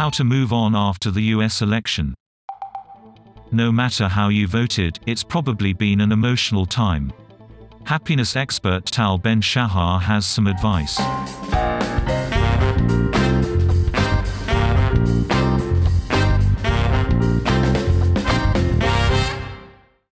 How to move on after the US election. No matter how you voted, it's probably been an emotional time. Happiness expert Tal Ben Shahar has some advice.